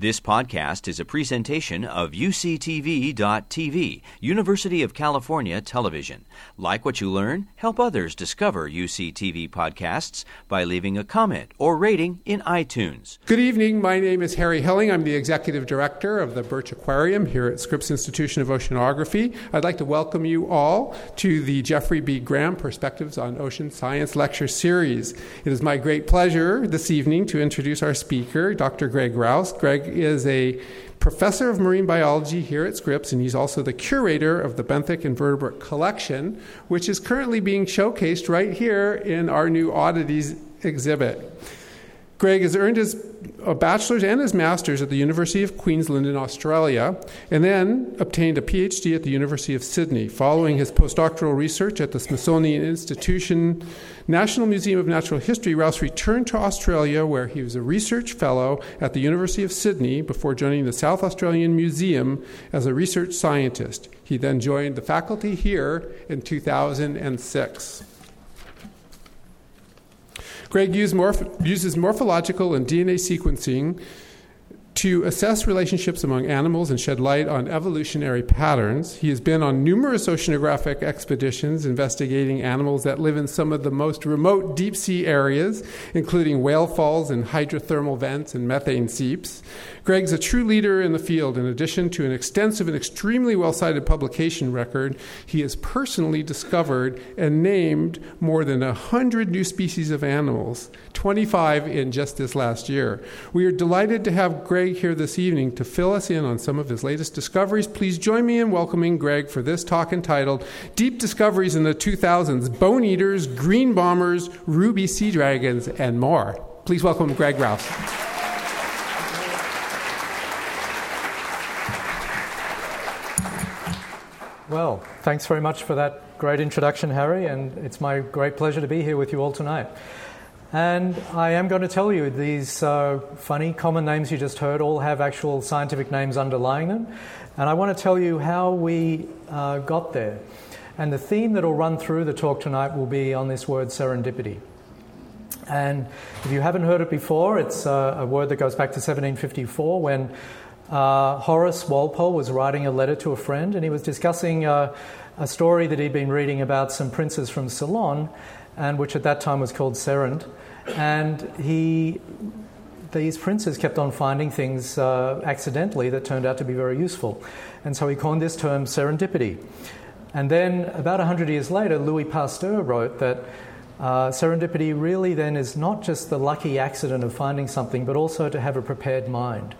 This podcast is a presentation of UCTV.tv, University of California Television. Like what you learn, help others discover UCTV podcasts by leaving a comment or rating in iTunes. Good evening. My name is Harry Helling. I'm the Executive Director of the Birch Aquarium here at Scripps Institution of Oceanography. I'd like to welcome you all to the Jeffrey B. Graham Perspectives on Ocean Science Lecture Series. It is my great pleasure this evening to introduce our speaker, Dr. Greg Rouse. Greg is a professor of marine biology here at Scripps, and he's also the curator of the benthic invertebrate collection, which is currently being showcased right here in our new oddities exhibit. Greg has earned his a bachelor's and his master's at the University of Queensland in Australia, and then obtained a PhD at the University of Sydney. Following his postdoctoral research at the Smithsonian Institution National Museum of Natural History, Rouse returned to Australia, where he was a research fellow at the University of Sydney before joining the South Australian Museum as a research scientist. He then joined the faculty here in 2006. Greg uses morphological and DNA sequencing to assess relationships among animals and shed light on evolutionary patterns. He has been on numerous oceanographic expeditions investigating animals that live in some of the most remote deep sea areas, including whale falls and hydrothermal vents and methane seeps. Greg's a true leader in the field. In addition to an extensive and extremely well cited publication record, he has personally discovered and named more than 100 new species of animals, 25 in just this last year. We are delighted to have Greg here this evening to fill us in on some of his latest discoveries. Please join me in welcoming Greg for this talk entitled Deep Discoveries in the 2000s Bone Eaters, Green Bombers, Ruby Sea Dragons, and more. Please welcome Greg Rouse. Well, thanks very much for that great introduction, Harry, and it's my great pleasure to be here with you all tonight. And I am going to tell you these uh, funny common names you just heard all have actual scientific names underlying them. And I want to tell you how we uh, got there. And the theme that will run through the talk tonight will be on this word serendipity. And if you haven't heard it before, it's uh, a word that goes back to 1754 when uh, Horace Walpole was writing a letter to a friend, and he was discussing uh, a story that he'd been reading about some princes from Ceylon, and which at that time was called Serend. And he, these princes kept on finding things uh, accidentally that turned out to be very useful, and so he coined this term serendipity. And then, about 100 years later, Louis Pasteur wrote that uh, serendipity really then is not just the lucky accident of finding something, but also to have a prepared mind.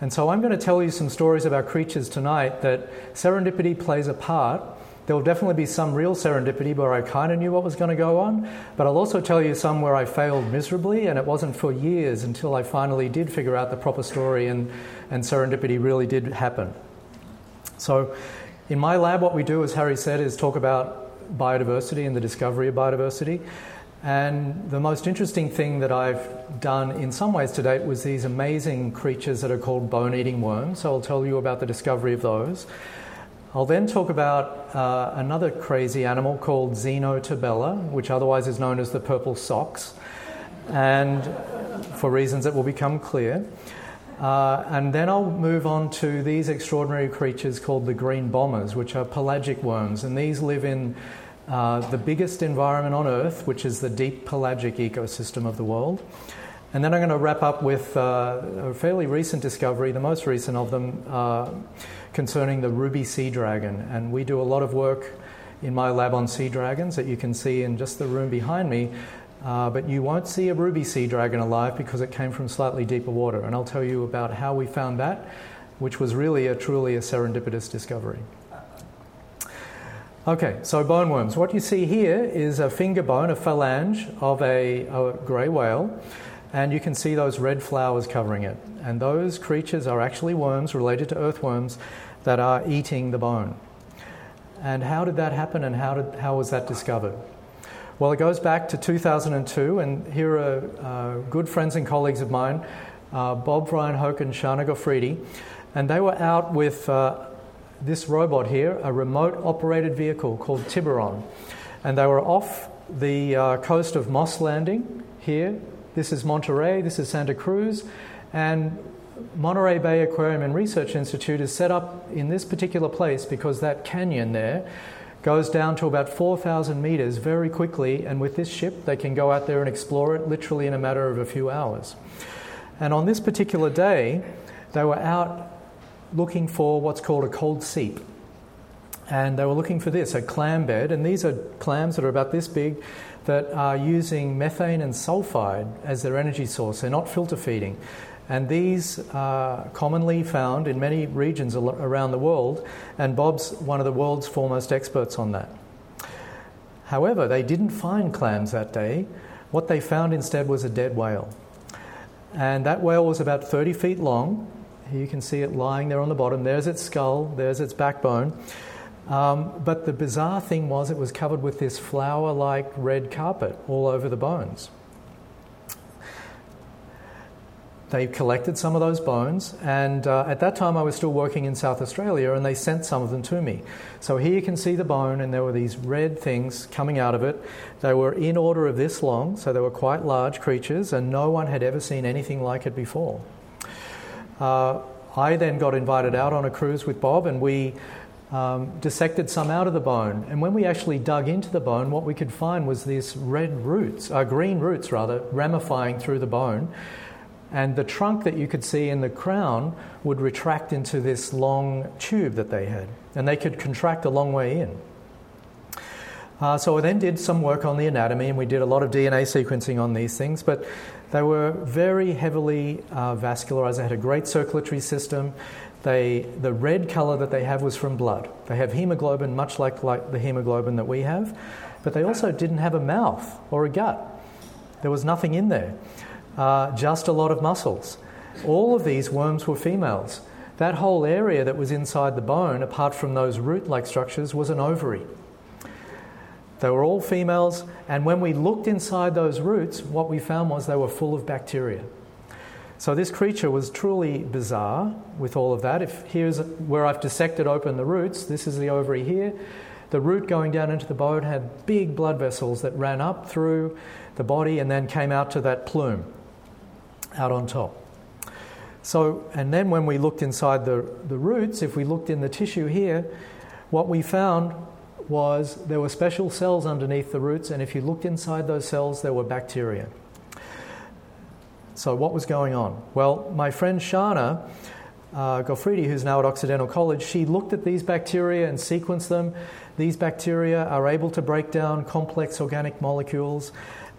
And so I'm going to tell you some stories about creatures tonight that serendipity plays a part. There will definitely be some real serendipity where I kind of knew what was going to go on, but I'll also tell you some where I failed miserably, and it wasn't for years until I finally did figure out the proper story and, and serendipity really did happen. So, in my lab, what we do, as Harry said, is talk about biodiversity and the discovery of biodiversity. And the most interesting thing that I've done in some ways to date was these amazing creatures that are called bone eating worms. So I'll tell you about the discovery of those. I'll then talk about uh, another crazy animal called Xenoturbella, which otherwise is known as the purple socks, and for reasons that will become clear. Uh, and then I'll move on to these extraordinary creatures called the green bombers, which are pelagic worms, and these live in uh, the biggest environment on Earth, which is the deep pelagic ecosystem of the world. And then I'm going to wrap up with uh, a fairly recent discovery, the most recent of them, uh, concerning the ruby sea dragon. And we do a lot of work in my lab on sea dragons that you can see in just the room behind me. Uh, but you won't see a ruby sea dragon alive because it came from slightly deeper water. And I'll tell you about how we found that, which was really a truly a serendipitous discovery. Okay, so bone worms. What you see here is a finger bone, a phalange of a, a grey whale, and you can see those red flowers covering it. And those creatures are actually worms related to earthworms that are eating the bone. And how did that happen and how, did, how was that discovered? Well, it goes back to 2002, and here are uh, good friends and colleagues of mine, uh, Bob Vrijenhoek and Shana Goffredi, and they were out with uh, this robot here, a remote operated vehicle called Tiburon. And they were off the uh, coast of Moss Landing here. This is Monterey, this is Santa Cruz. And Monterey Bay Aquarium and Research Institute is set up in this particular place because that canyon there goes down to about 4,000 meters very quickly, and with this ship, they can go out there and explore it literally in a matter of a few hours. And on this particular day, they were out looking for what's called a cold seep. And they were looking for this, a clam bed, and these are clams that are about this big that are using methane and sulfide as their energy source. They're not filter feeding. And these are commonly found in many regions around the world, and Bob's one of the world's foremost experts on that. However, they didn't find clams that day. What they found instead was a dead whale. And that whale was about 30 feet long. You can see it lying there on the bottom. There's its skull, there's its backbone. Um, but the bizarre thing was, it was covered with this flower like red carpet all over the bones. They collected some of those bones, and uh, at that time I was still working in South Australia, and they sent some of them to me. So here you can see the bone, and there were these red things coming out of it. They were in order of this long, so they were quite large creatures, and no one had ever seen anything like it before. Uh, I then got invited out on a cruise with Bob, and we um, dissected some out of the bone. And when we actually dug into the bone, what we could find was these red roots, uh, green roots rather, ramifying through the bone and the trunk that you could see in the crown would retract into this long tube that they had, and they could contract a long way in. Uh, so I then did some work on the anatomy, and we did a lot of DNA sequencing on these things, but they were very heavily uh, vascularized. They had a great circulatory system. They, the red color that they have was from blood. They have hemoglobin, much like, like the hemoglobin that we have, but they also didn't have a mouth or a gut. There was nothing in there uh, just a lot of muscles. All of these worms were females. That whole area that was inside the bone, apart from those root like structures, was an ovary. They were all females, and when we looked inside those roots, what we found was they were full of bacteria. So this creature was truly bizarre with all of that. If here's where I've dissected open the roots, this is the ovary here. The root going down into the bone had big blood vessels that ran up through the body and then came out to that plume out on top. So, and then when we looked inside the, the roots, if we looked in the tissue here, what we found was there were special cells underneath the roots, and if you looked inside those cells, there were bacteria. So, what was going on? Well, my friend Shana uh, who's now at Occidental College, she looked at these bacteria and sequenced them. These bacteria are able to break down complex organic molecules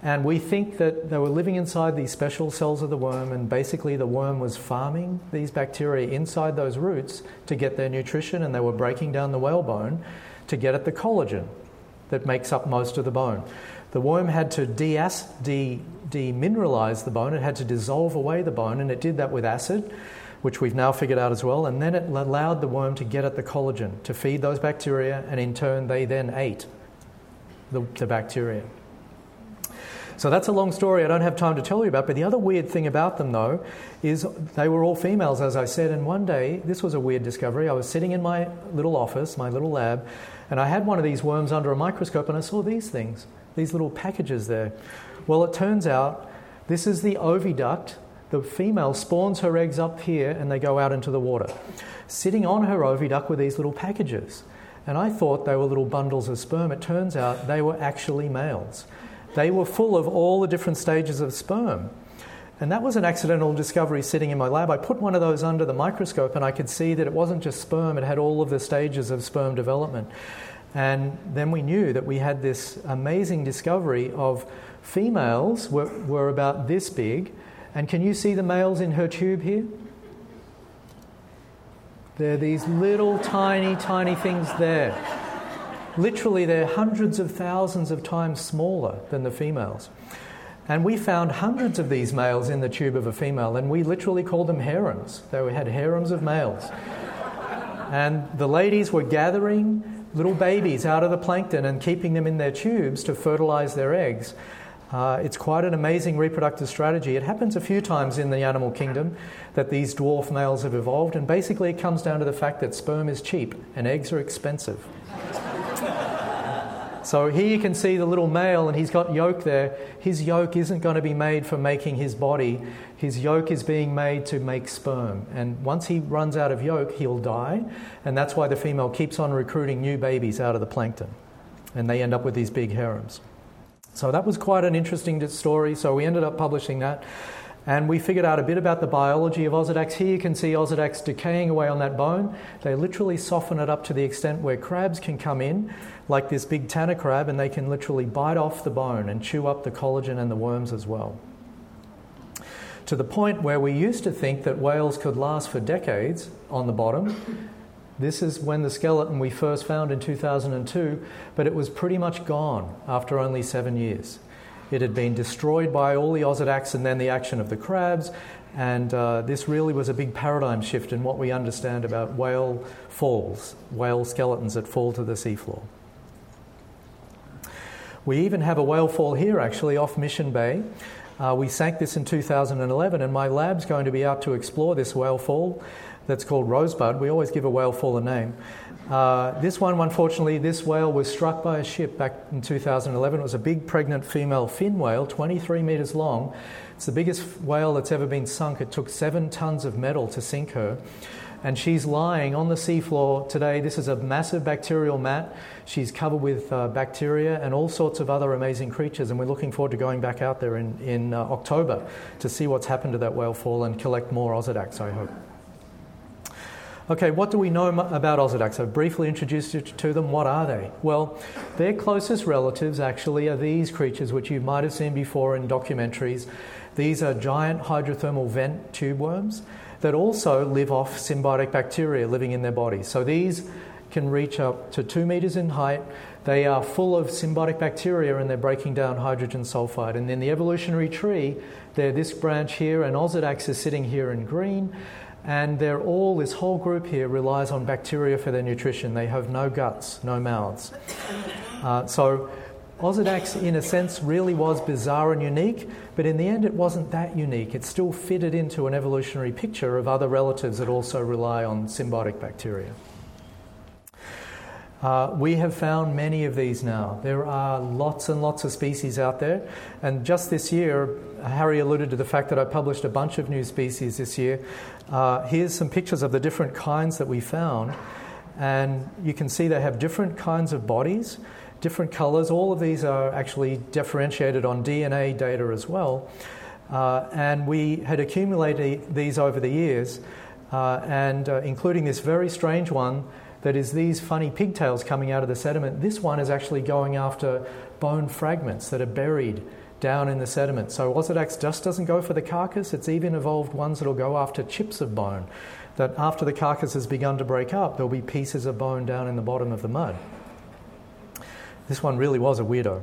and we think that they were living inside these special cells of the worm, and basically the worm was farming these bacteria inside those roots to get their nutrition, and they were breaking down the whalebone to get at the collagen that makes up most of the bone. The worm had to de- de- demineralize the bone, it had to dissolve away the bone, and it did that with acid, which we've now figured out as well, and then it allowed the worm to get at the collagen to feed those bacteria, and in turn, they then ate the, the bacteria. So that's a long story I don't have time to tell you about. But the other weird thing about them, though, is they were all females, as I said. And one day, this was a weird discovery. I was sitting in my little office, my little lab, and I had one of these worms under a microscope, and I saw these things, these little packages there. Well, it turns out this is the oviduct. The female spawns her eggs up here, and they go out into the water. Sitting on her oviduct were these little packages. And I thought they were little bundles of sperm. It turns out they were actually males. They were full of all the different stages of sperm. And that was an accidental discovery sitting in my lab. I put one of those under the microscope and I could see that it wasn't just sperm, it had all of the stages of sperm development. And then we knew that we had this amazing discovery of females were, were about this big. And can you see the males in her tube here? They're these little tiny, tiny things there. Literally, they're hundreds of thousands of times smaller than the females. And we found hundreds of these males in the tube of a female, and we literally called them harems. They had harems of males. and the ladies were gathering little babies out of the plankton and keeping them in their tubes to fertilize their eggs. Uh, it's quite an amazing reproductive strategy. It happens a few times in the animal kingdom that these dwarf males have evolved, and basically it comes down to the fact that sperm is cheap and eggs are expensive. So here you can see the little male, and he's got yolk there. His yolk isn't going to be made for making his body. His yolk is being made to make sperm. And once he runs out of yolk, he'll die. And that's why the female keeps on recruiting new babies out of the plankton. And they end up with these big harems. So that was quite an interesting story. So we ended up publishing that. And we figured out a bit about the biology of Osedax. Here you can see Osedax decaying away on that bone. They literally soften it up to the extent where crabs can come in, like this big tanner crab, and they can literally bite off the bone and chew up the collagen and the worms as well. To the point where we used to think that whales could last for decades on the bottom. This is when the skeleton we first found in 2002, but it was pretty much gone after only seven years. It had been destroyed by all the Osedax and then the action of the crabs. And uh, this really was a big paradigm shift in what we understand about whale falls, whale skeletons that fall to the seafloor. We even have a whale fall here, actually, off Mission Bay. Uh, we sank this in 2011, and my lab's going to be out to explore this whale fall that's called Rosebud. We always give a whale fall a name. Uh, this one, unfortunately, this whale was struck by a ship back in 2011. It was a big pregnant female fin whale, 23 metres long. It's the biggest whale that's ever been sunk. It took seven tons of metal to sink her. And she's lying on the seafloor today. This is a massive bacterial mat. She's covered with uh, bacteria and all sorts of other amazing creatures. And we're looking forward to going back out there in, in uh, October to see what's happened to that whale fall and collect more Osedax, I hope. Okay, what do we know about Osedax? I've briefly introduced you to them. What are they? Well, their closest relatives actually are these creatures, which you might have seen before in documentaries. These are giant hydrothermal vent tube worms that also live off symbiotic bacteria living in their bodies. So these can reach up to two meters in height. They are full of symbiotic bacteria and they're breaking down hydrogen sulfide. And in the evolutionary tree, they're this branch here, and Osedax is sitting here in green and they're all, this whole group here relies on bacteria for their nutrition. They have no guts, no mouths. Uh, so, Osedax, in a sense, really was bizarre and unique, but in the end, it wasn't that unique. It still fitted into an evolutionary picture of other relatives that also rely on symbiotic bacteria. Uh, we have found many of these now. There are lots and lots of species out there. And just this year, Harry alluded to the fact that I published a bunch of new species this year. Uh, here's some pictures of the different kinds that we found. And you can see they have different kinds of bodies, different colors. All of these are actually differentiated on DNA data as well. Uh, and we had accumulated these over the years, uh, and uh, including this very strange one that is these funny pigtails coming out of the sediment. This one is actually going after bone fragments that are buried down in the sediment. So Osedax just doesn't go for the carcass, it's even evolved ones that'll go after chips of bone. That after the carcass has begun to break up, there'll be pieces of bone down in the bottom of the mud. This one really was a weirdo.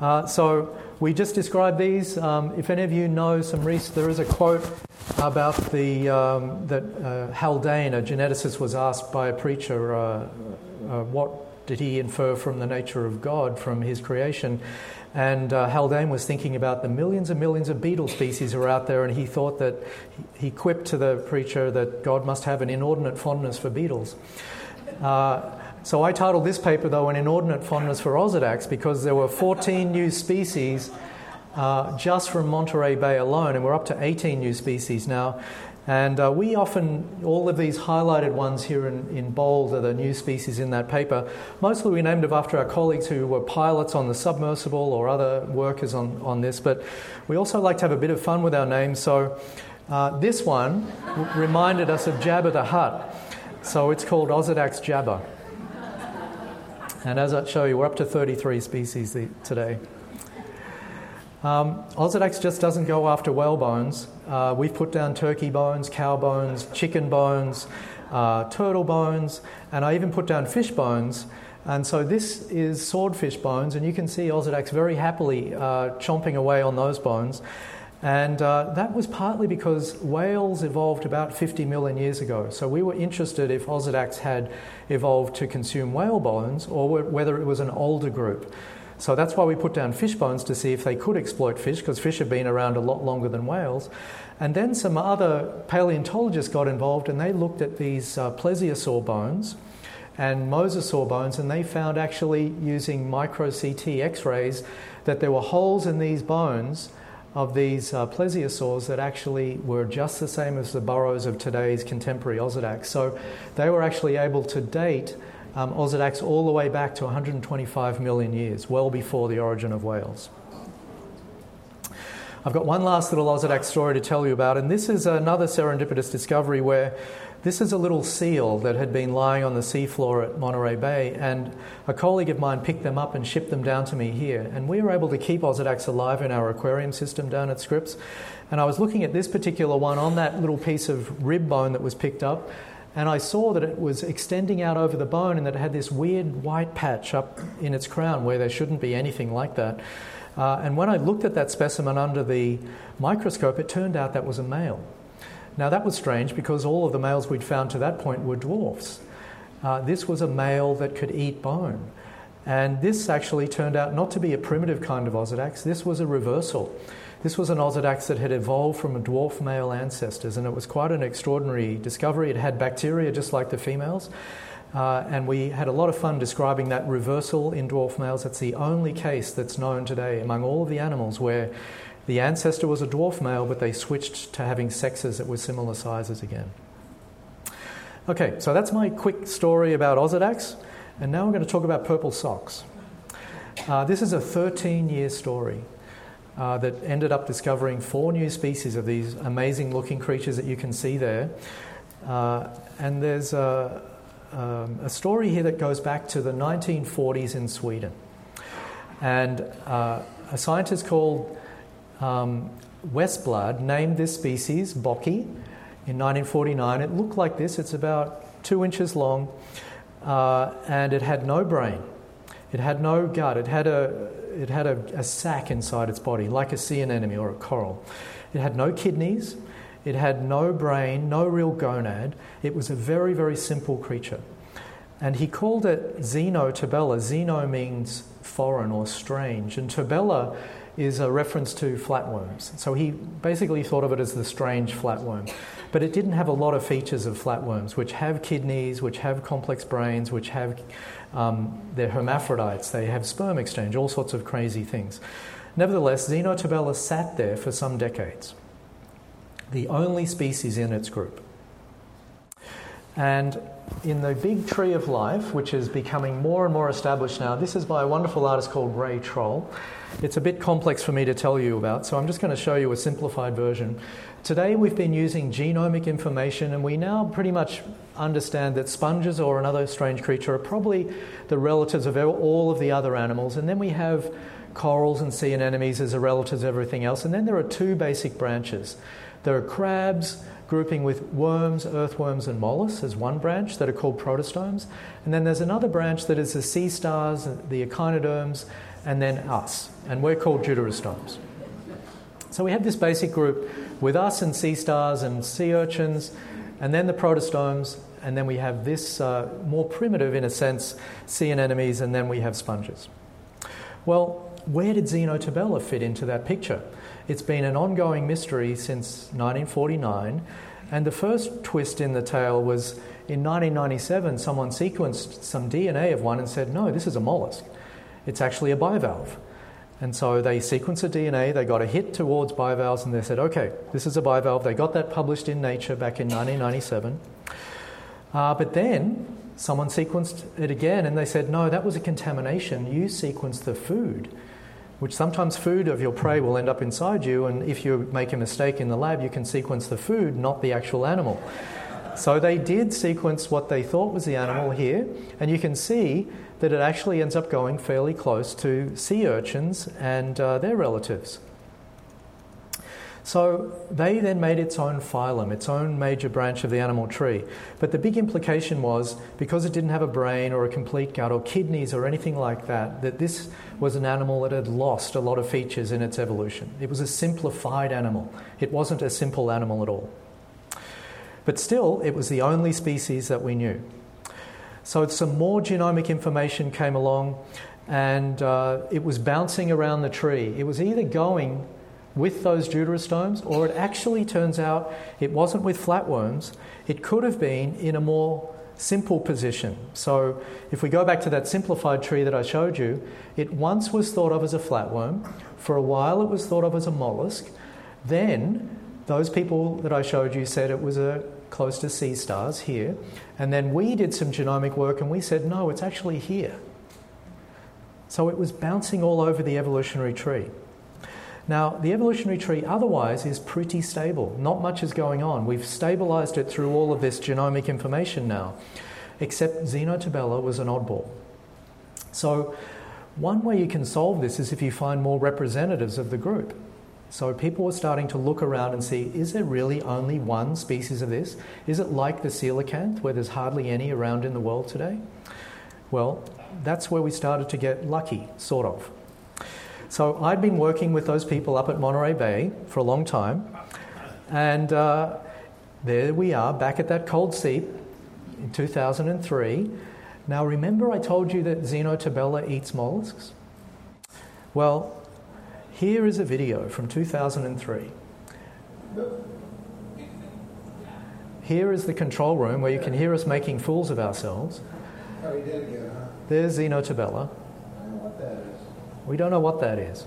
Uh, so we just described these. Um, if any of you know some research, there is a quote about the um, that uh, Haldane, a geneticist, was asked by a preacher, uh, uh, what did he infer from the nature of God from his creation? And uh, Haldane was thinking about the millions and millions of beetle species are out there, and he thought that he, quipped to the preacher that God must have an inordinate fondness for beetles. Uh, so I titled this paper, though, An Inordinate Fondness for Osedax, because there were 14 new species uh, just from Monterey Bay alone, and we're up to 18 new species now. And uh, we often, all of these highlighted ones here in, in bold are the new species in that paper. Mostly we named them after our colleagues who were pilots on the submersible or other workers on, on this, but we also like to have a bit of fun with our names. So uh, this one reminded us of Jabba the Hutt. So it's called Osedax Jabba. And as I show you, we're up to 33 species today. Um, just doesn't go after whale bones. Uh, we've put down turkey bones, cow bones, chicken bones, uh, turtle bones, and I even put down fish bones. And so this is swordfish bones, and you can see Osedax very happily uh, chomping away on those bones. And uh, that was partly because whales evolved about 50 million years ago. So we were interested if Osedax had evolved to consume whale bones or whether it was an older group. So that's why we put down fish bones to see if they could exploit fish, because fish have been around a lot longer than whales. And then some other paleontologists got involved and they looked at these uh, plesiosaur bones and mosasaur bones, and they found actually using micro CT X rays that there were holes in these bones of these uh, plesiosaurs that actually were just the same as the burrows of today's contemporary Osedax. So they were actually able to date um, all the way back to 125 million years, well before the origin of whales. I've got one last little Osedax story to tell you about, and this is another serendipitous discovery where this is a little seal that had been lying on the seafloor at Monterey Bay, and a colleague of mine picked them up and shipped them down to me here. And we were able to keep Osedax alive in our aquarium system down at Scripps. And I was looking at this particular one on that little piece of rib bone that was picked up, and I saw that it was extending out over the bone and that it had this weird white patch up in its crown where there shouldn't be anything like that. Uh, and when I looked at that specimen under the microscope, it turned out that was a male. Now, that was strange because all of the males we'd found to that point were dwarfs. Uh, this was a male that could eat bone. And this actually turned out not to be a primitive kind of Osedax, this was a reversal. This was an Osedax that had evolved from a dwarf male ancestors, and it was quite an extraordinary discovery. It had bacteria just like the females, uh, and we had a lot of fun describing that reversal in dwarf males. It's the only case that's known today among all of the animals where the ancestor was a dwarf male, but they switched to having sexes that were similar sizes again. Okay, so that's my quick story about Osedax, and now I'm going to talk about purple socks. Uh, this is a 13 year story. Uh, that ended up discovering four new species of these amazing looking creatures that you can see there. Uh, and there's a, um, a, story here that goes back to the 1940s in Sweden. And uh, a scientist called um, Westblad named this species Bocki in 1949. It looked like this, it's about two inches long, uh, and it had no brain. It had no gut. It had, a, it had a, a sac inside its body, like a sea anemone or a coral. It had no kidneys. It had no brain, no real gonad. It was a very, very simple creature. And he called it Xenoturbella. Xeno means foreign or strange, and turbella is a reference to flatworms. So he basically thought of it as the strange flatworm. But it didn't have a lot of features of flatworms, which have kidneys, which have complex brains, which have, um, they're hermaphrodites, they have sperm exchange, all sorts of crazy things. Nevertheless, Xenoturbella sat there for some decades, the only species in its group. And in the big tree of life, which is becoming more and more established now, this is by a wonderful artist called Ray Troll. It's a bit complex for me to tell you about, so I'm just going to show you a simplified version. Today we've been using genomic information, and we now pretty much understand that sponges or another strange creature are probably the relatives of all of the other animals, and then we have corals and sea anemones as the relatives of everything else, and then there are two basic branches. There are crabs grouping with worms, earthworms, and mollusks as one branch that are called protostomes. And then there's another branch that is the sea stars, the echinoderms, and then us. And we're called deuterostomes. So we have this basic group with us and sea stars and sea urchins, and then the protostomes, and then we have this uh, more primitive, in a sense, sea anemones, and then we have sponges. Well, where did Xenoturbella fit into that picture? It's been an ongoing mystery since 1949, and the first twist in the tale was in 1997, someone sequenced some DNA of one and said, no, this is a mollusk. It's actually a bivalve. And so they sequenced the DNA, they got a hit towards bivalves, and they said, okay, this is a bivalve. They got that published in Nature back in 1997. Uh, but then someone sequenced it again, and they said, no, that was a contamination. You sequenced the food which sometimes food of your prey will end up inside you, and if you make a mistake in the lab, you can sequence the food, not the actual animal. So they did sequence what they thought was the animal here, and you can see that it actually ends up going fairly close to sea urchins and uh, their relatives. So they then made its own phylum, its own major branch of the animal tree. But the big implication was because it didn't have a brain or a complete gut or kidneys or anything like that, that this was an animal that had lost a lot of features in its evolution. It was a simplified animal, it wasn't a simple animal at all. But still, it was the only species that we knew. So some more genomic information came along and uh, it was bouncing around the tree. It was either going with those deuterostomes, or it actually turns out it wasn't with flatworms. It could have been in a more simple position. So if we go back to that simplified tree that I showed you, it once was thought of as a flatworm. For a while, it was thought of as a mollusk. Then those people that I showed you said it was a close to sea stars here. And then we did some genomic work and we said, no, it's actually here. So it was bouncing all over the evolutionary tree. Now, the evolutionary tree otherwise is pretty stable. Not much is going on. We've stabilized it through all of this genomic information now, except Xenoturbella was an oddball. So, one way you can solve this is if you find more representatives of the group. So people were starting to look around and see is there really only one species of this? Is it like the coelacanth, where there's hardly any around in the world today? Well, that's where we started to get lucky, sort of. So I'd been working with those people up at Monterey Bay for a long time, and uh, there we are back at that cold seep in 2003. Now, remember I told you that Xenoturbella eats mollusks? Well, here is a video from 2003. Here is the control room where you can hear us making fools of ourselves. There's Xenoturbella. We don't know what that is.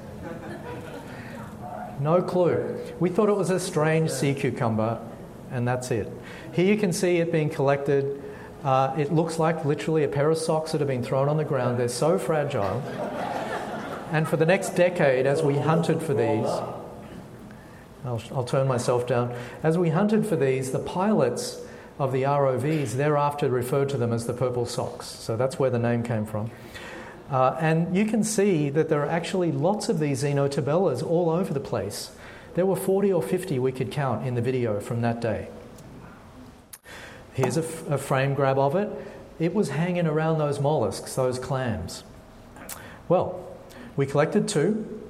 No clue. We thought it was a strange sea cucumber, and that's it. Here you can see it being collected. Uh, it looks like literally a pair of socks that have been thrown on the ground. They're so fragile. And for the next decade, as we hunted for these, I'll, I'll turn myself down. As we hunted for these, the pilots of the ROVs thereafter referred to them as the purple socks. So that's where the name came from. Uh, and you can see that there are actually lots of these Xenoturbellas all over the place. There were 40 or 50 we could count in the video from that day. Here's a, f- a frame grab of it. It was hanging around those mollusks, those clams. Well, we collected two.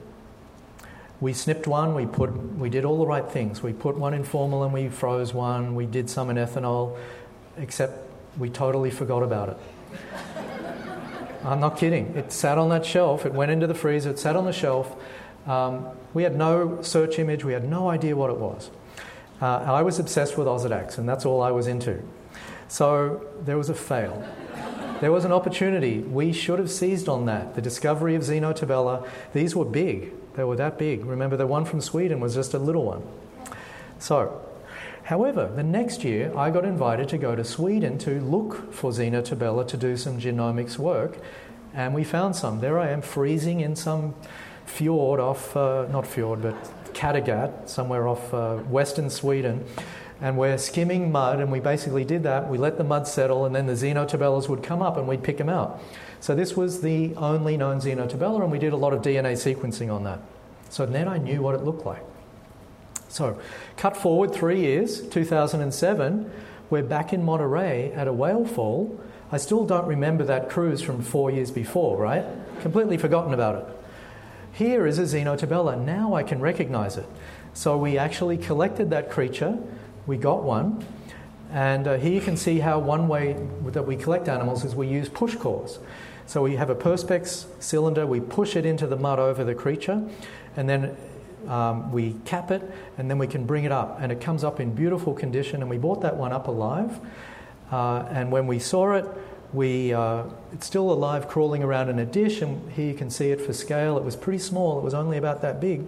We snipped one. We put. We did all the right things. We put one in formalin. We froze one. We did some in ethanol, except we totally forgot about it. I'm not kidding. It sat on that shelf. It went into the freezer. It sat on the shelf. Um, we had no search image. We had no idea what it was. Uh, I was obsessed with Osedax, and that's all I was into. So there was a fail. There was an opportunity. We should have seized on that. The discovery of Xenoturbella. These were big. They were that big. Remember, the one from Sweden was just a little one. So, However, the next year I got invited to go to Sweden to look for Xenoturbella to do some genomics work, and we found some. There I am freezing in some fjord off, uh, not fjord, but Kattegatt, somewhere off uh, western Sweden. And we're skimming mud, and we basically did that. We let the mud settle, and then the Xenoturbellas would come up and we'd pick them out. So this was the only known Xenoturbella, and we did a lot of DNA sequencing on that. So then I knew what it looked like. So, cut forward three years, 2007, we're back in Monterey at a whale fall. I still don't remember that cruise from four years before, right? Completely forgotten about it. Here is a Xenoturbella. Now I can recognize it. So we actually collected that creature, we got one, and uh, here you can see how one way that we collect animals is we use push cores. So we have a Perspex cylinder, we push it into the mud over the creature, and then um, we cap it, and then we can bring it up. And it comes up in beautiful condition, and we bought that one up alive. Uh, and when we saw it, we, uh, it's still alive, crawling around in a dish, and here you can see it for scale. It was pretty small, it was only about that big.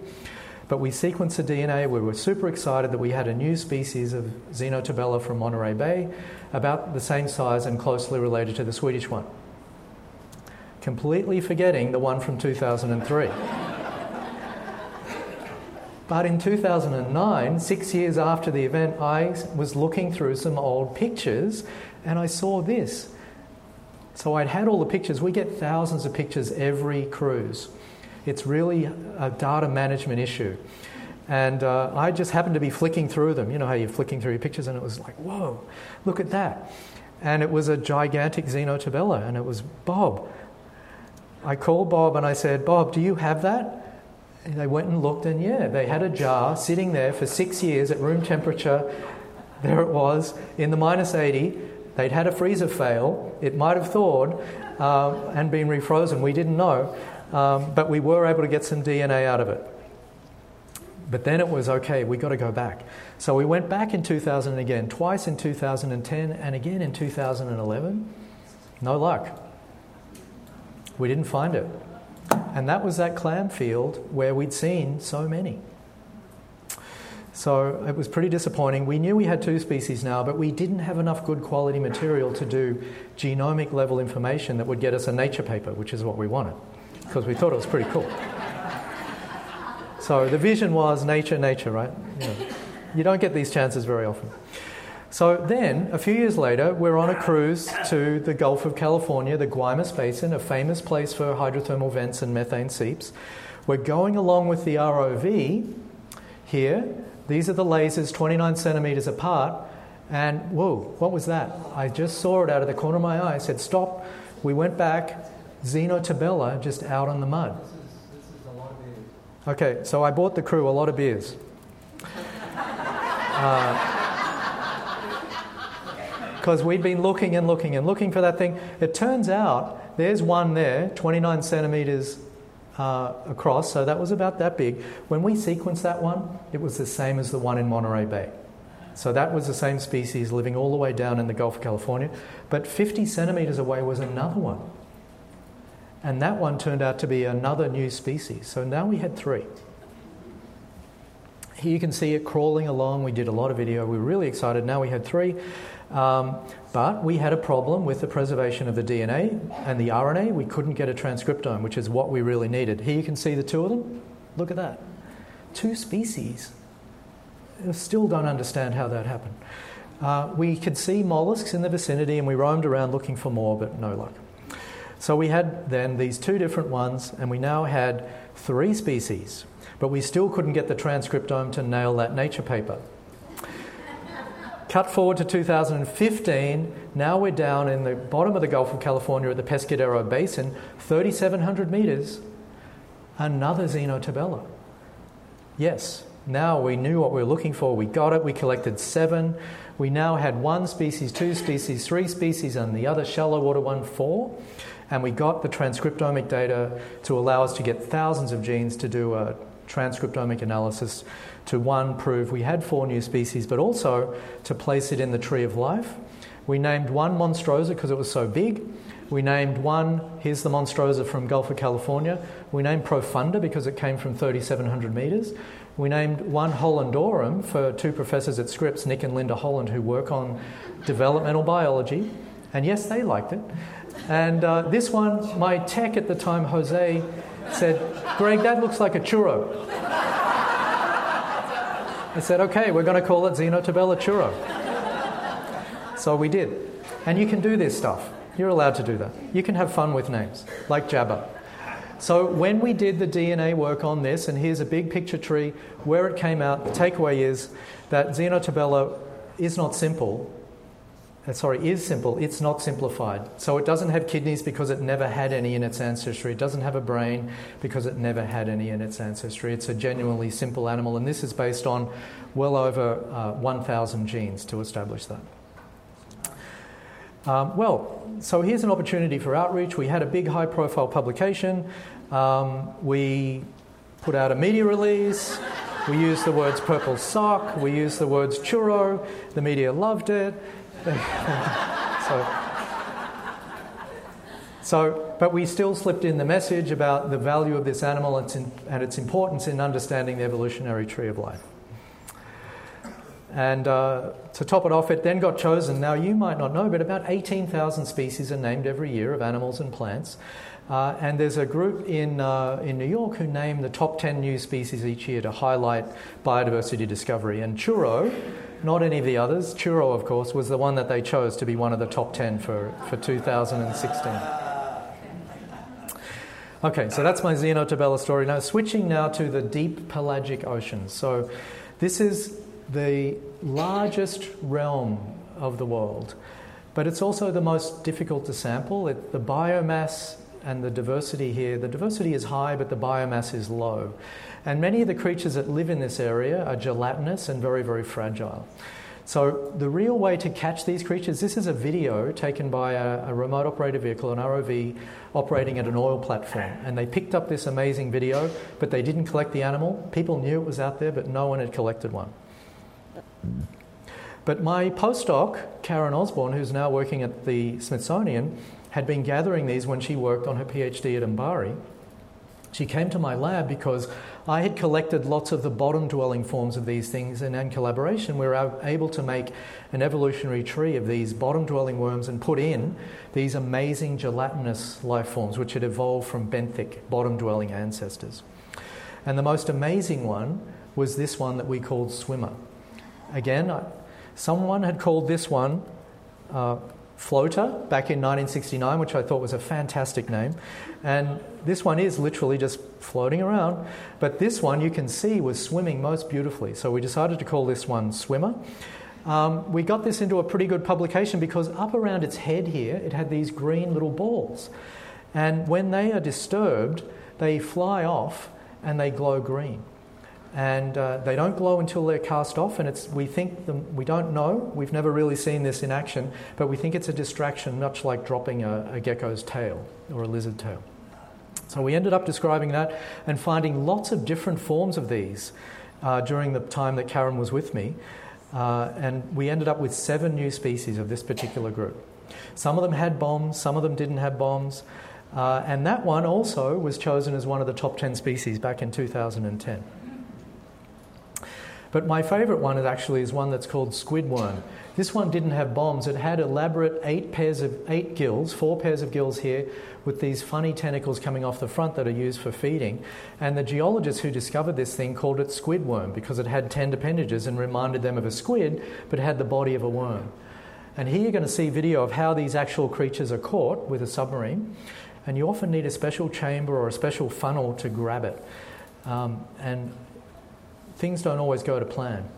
But we sequenced the DNA. We were super excited that we had a new species of Xenoturbella from Monterey Bay, about the same size and closely related to the Swedish one. Completely forgetting the one from 2003. But in 2009, six years after the event, I was looking through some old pictures and I saw this. So I'd had all the pictures. We get thousands of pictures every cruise. It's really a data management issue. And uh, I just happened to be flicking through them. You know how you're flicking through your pictures, and it was like, whoa, look at that. And it was a gigantic Xenoturbella, and it was Bob. I called Bob and I said, Bob, do you have that? They went and looked, and yeah, they had a jar sitting there for six years at room temperature. There it was in the minus 80. They'd had a freezer fail. It might have thawed um, and been refrozen. We didn't know. Um, but we were able to get some DNA out of it. But then it was okay, we got to go back. So we went back in 2000 again, twice in 2010 and again in 2011. No luck. We didn't find it. And that was that clam field where we'd seen so many. So it was pretty disappointing. We knew we had two species now, but we didn't have enough good quality material to do genomic level information that would get us a nature paper, which is what we wanted, because we thought it was pretty cool. So the vision was nature, nature, right? You, know, you don't get these chances very often. So then, a few years later, we're on a cruise to the Gulf of California, the Guaymas Basin, a famous place for hydrothermal vents and methane seeps. We're going along with the ROV here. These are the lasers 29 centimeters apart. And whoa, what was that? I just saw it out of the corner of my eye. I said, Stop. We went back, Xenoturbella just out on the mud. Okay, so I bought the crew a lot of beers. Because we'd been looking and looking and looking for that thing. It turns out there's one there, 29 centimeters uh, across, so that was about that big. When we sequenced that one, it was the same as the one in Monterey Bay. So that was the same species living all the way down in the Gulf of California. But 50 centimeters away was another one. And that one turned out to be another new species. So now we had three. Here you can see it crawling along. We did a lot of video. We were really excited. Now we had three. Um, but we had a problem with the preservation of the DNA and the RNA. We couldn't get a transcriptome, which is what we really needed. Here you can see the two of them. Look at that. Two species. I still don't understand how that happened. Uh, we could see mollusks in the vicinity and we roamed around looking for more, but no luck. So we had then these two different ones, and we now had three species, but we still couldn't get the transcriptome to nail that nature paper. Cut forward to 2015, now we're down in the bottom of the Gulf of California at the Pescadero Basin, 3,700 meters, another Xenoturbella. Yes, now we knew what we were looking for, we got it, we collected seven. We now had one species, two species, three species, and the other shallow water one, four. And we got the transcriptomic data to allow us to get thousands of genes to do a transcriptomic analysis to one prove we had four new species, but also to place it in the tree of life. We named one Monstrosa because it was so big. We named one, here's the Monstrosa from Gulf of California. We named Profunda because it came from 3,700 metres. We named one Hollandorum for two professors at Scripps, Nick and Linda Holland, who work on developmental biology. And yes, they liked it. And uh, this one, my tech at the time, Jose, said, Greg, that looks like a churro. I said, okay, we're going to call it Xenoturbella. So we did. And you can do this stuff. You're allowed to do that. You can have fun with names, like Jabba. So when we did the DNA work on this, and here's a big picture tree, where it came out, the takeaway is that Xenoturbella is not simple, sorry, is simple, it's not simplified. So it doesn't have kidneys because it never had any in its ancestry. It doesn't have a brain because it never had any in its ancestry. It's a genuinely simple animal, and this is based on well over uh, 1,000 genes to establish that. Um, well, so here's an opportunity for outreach. We had a big high profile publication. Um, we put out a media release. We used the words purple sock. We used the words churro. The media loved it. so, so, but we still slipped in the message about the value of this animal and its importance in understanding the evolutionary tree of life. And uh, to top it off, it then got chosen. Now, you might not know, but about 18,000 species are named every year of animals and plants. Uh, and there's a group in, uh, in New York who name the top 10 new species each year to highlight biodiversity discovery. And churro not any of the others. Churro, of course, was the one that they chose to be one of the top 10 for, for 2016. Okay, so that's my Xenoturbella story. Now, switching now to the deep pelagic oceans. So, this is the largest realm of the world, but it's also the most difficult to sample. It, the biomass and the diversity here, the diversity is high, but the biomass is low. And many of the creatures that live in this area are gelatinous and very, very fragile. So, the real way to catch these creatures this is a video taken by a, a, remote operated vehicle, an ROV, operating at an oil platform. And they picked up this amazing video, but they didn't collect the animal. People knew it was out there, but no one had collected one. But my postdoc, Karen Osborne, who's now working at the Smithsonian, had been gathering these when she worked on her PhD at MBARI. She came to my lab because I had collected lots of the bottom dwelling forms of these things, and in collaboration, we were able to make an evolutionary tree of these bottom dwelling worms and put in these amazing gelatinous life forms which had evolved from benthic, bottom dwelling ancestors. And the most amazing one was this one that we called swimmer. Again, someone had called this one uh, Floater back in 1969, which I thought was a fantastic name. And this one is literally just floating around. But this one you can see was swimming most beautifully. So we decided to call this one Swimmer. Um, we got this into a pretty good publication because up around its head here, it had these green little balls. And when they are disturbed, they fly off and they glow green and uh, they don't glow until they're cast off. And it's we think them, we don't know. We've never really seen this in action, but we think it's a distraction, much like dropping a, a gecko's tail or a lizard tail. So we ended up describing that and finding lots of different forms of these uh, during the time that Karen was with me. Uh, and we ended up with seven new species of this particular group. Some of them had bombs, some of them didn't have bombs. Uh, and that one also was chosen as one of the top 10 species back in 2010. But my favorite one is actually is one that's called squidworm. This one didn't have bombs. It had elaborate eight pairs of eight gills, four pairs of gills here, with these funny tentacles coming off the front that are used for feeding. And the geologists who discovered this thing called it squidworm because it had ten appendages and reminded them of a squid, but had the body of a worm. And here you're going to see video of how these actual creatures are caught with a submarine. And you often need a special chamber or a special funnel to grab it. Um, and things don't always go to plan.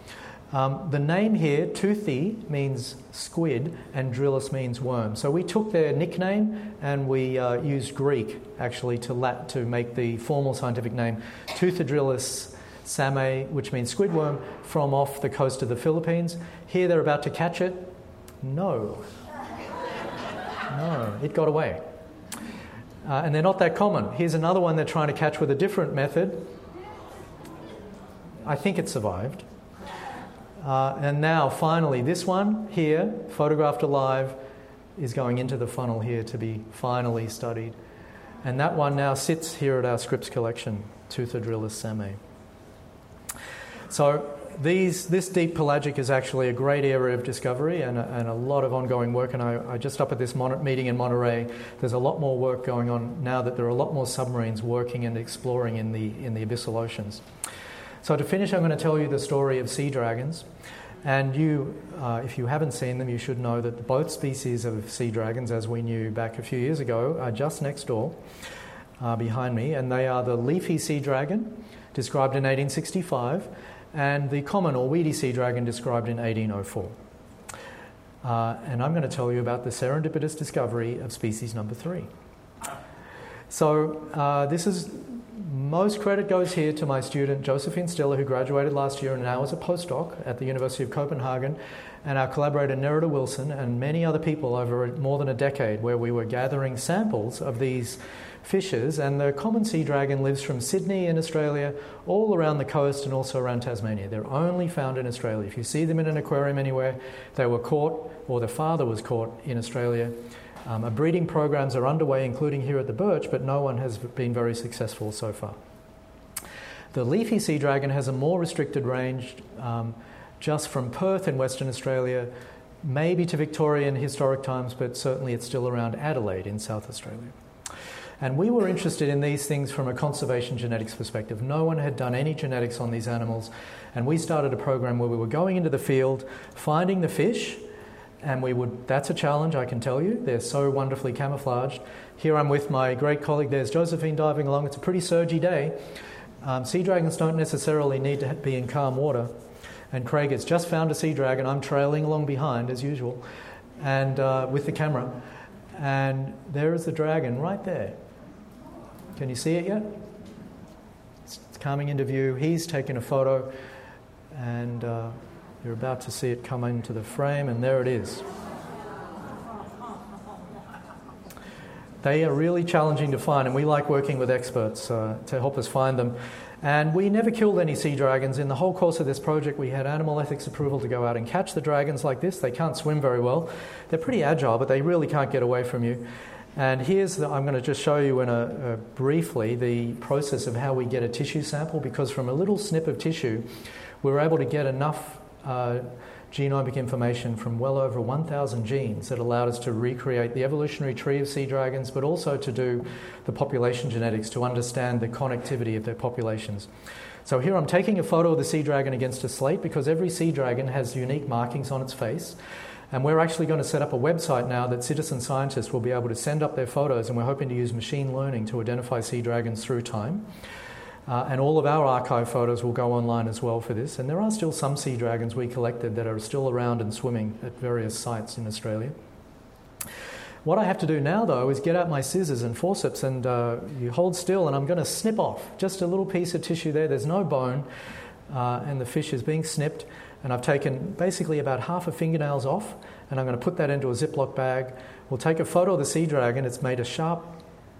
Um, the name here, Toothy, means squid, and Drillus means worm. So we took their nickname and we uh, used Greek actually to, lat- to make the formal scientific name, Teuthidodrilus samae, which means squid worm, from off the coast of the Philippines. Here they're about to catch it. No. No, it got away. Uh, and they're not that common. Here's another one they're trying to catch with a different method. I think it survived. Uh, and now, finally, this one here, photographed alive, is going into the funnel here to be finally studied. And that one now sits here at our Scripps collection, Teuthidodrilus samae. So, these, this deep pelagic is actually a great area of discovery and a, and a lot of ongoing work. And I, I just up at this mon- meeting in Monterey, there's a lot more work going on now that there are a lot more submarines working and exploring in the, in the abyssal oceans. So, to finish, I'm going to tell you the story of sea dragons. And you, uh, if you haven't seen them, you should know that both species of sea dragons, as we knew back a few years ago, are just next door uh, behind me. And they are the leafy sea dragon, described in 1865, and the common or weedy sea dragon, described in 1804. Uh, and I'm going to tell you about the serendipitous discovery of species number three. So, uh, this is most credit goes here to my student Josephine Stiller, who graduated last year and now is a postdoc at the University of Copenhagen, and our collaborator Nerida Wilson, and many other people over more than a decade, where we were gathering samples of these fishes. And the common sea dragon lives from Sydney in Australia all around the coast and also around Tasmania. They're only found in Australia. If you see them in an aquarium anywhere, they were caught, or their father was caught in Australia. Um, breeding programs are underway, including here at the Birch, but no one has been very successful so far. The leafy sea dragon has a more restricted range, um, just from Perth in Western Australia, maybe to Victorian historic times, but certainly it's still around Adelaide in South Australia. And we were interested in these things from a conservation genetics perspective. No one had done any genetics on these animals, and we started a program where we were going into the field, finding the fish, and we would that's a challenge i can tell you. They're so wonderfully camouflaged. Here i'm with my great colleague there's josephine diving along. It's a pretty surgy day. Um, sea dragons don't necessarily need to be in calm water. And craig has just found a sea dragon. I'm trailing along behind as usual and uh, with the camera. And there is the dragon right there. Can you see it yet? It's coming into view. He's taken a photo and uh, You're about to see it come into the frame, and there it is. They are really challenging to find, and we like working with experts uh, to help us find them. And we never killed any sea dragons. In the whole course of this project, we had animal ethics approval to go out and catch the dragons like this. They can't swim very well. They're pretty agile, but they really can't get away from you. And here's the, I'm going to just show you in a, a, briefly the process of how we get a tissue sample because from a little snip of tissue, we were able to get enough uh, genomic information from well over 1,000 genes that allowed us to recreate the evolutionary tree of sea dragons, but also to do the population genetics to understand the connectivity of their populations. So here I'm taking a photo of the sea dragon against a slate because every sea dragon has unique markings on its face. And we're actually going to set up a website now that citizen scientists will be able to send up their photos, and we're hoping to use machine learning to identify sea dragons through time. Uh, and all of our archive photos will go online as well for this. And there are still some sea dragons we collected that are still around and swimming at various sites in Australia. What I have to do now, though, is get out my scissors and forceps and uh, you hold still, and I'm going to snip off just a little piece of tissue there. There's no bone, uh, and the fish is being snipped. And I've taken basically about half a fingernails off, and I'm going to put that into a Ziploc bag. We'll take a photo of the sea dragon. It's made a sharp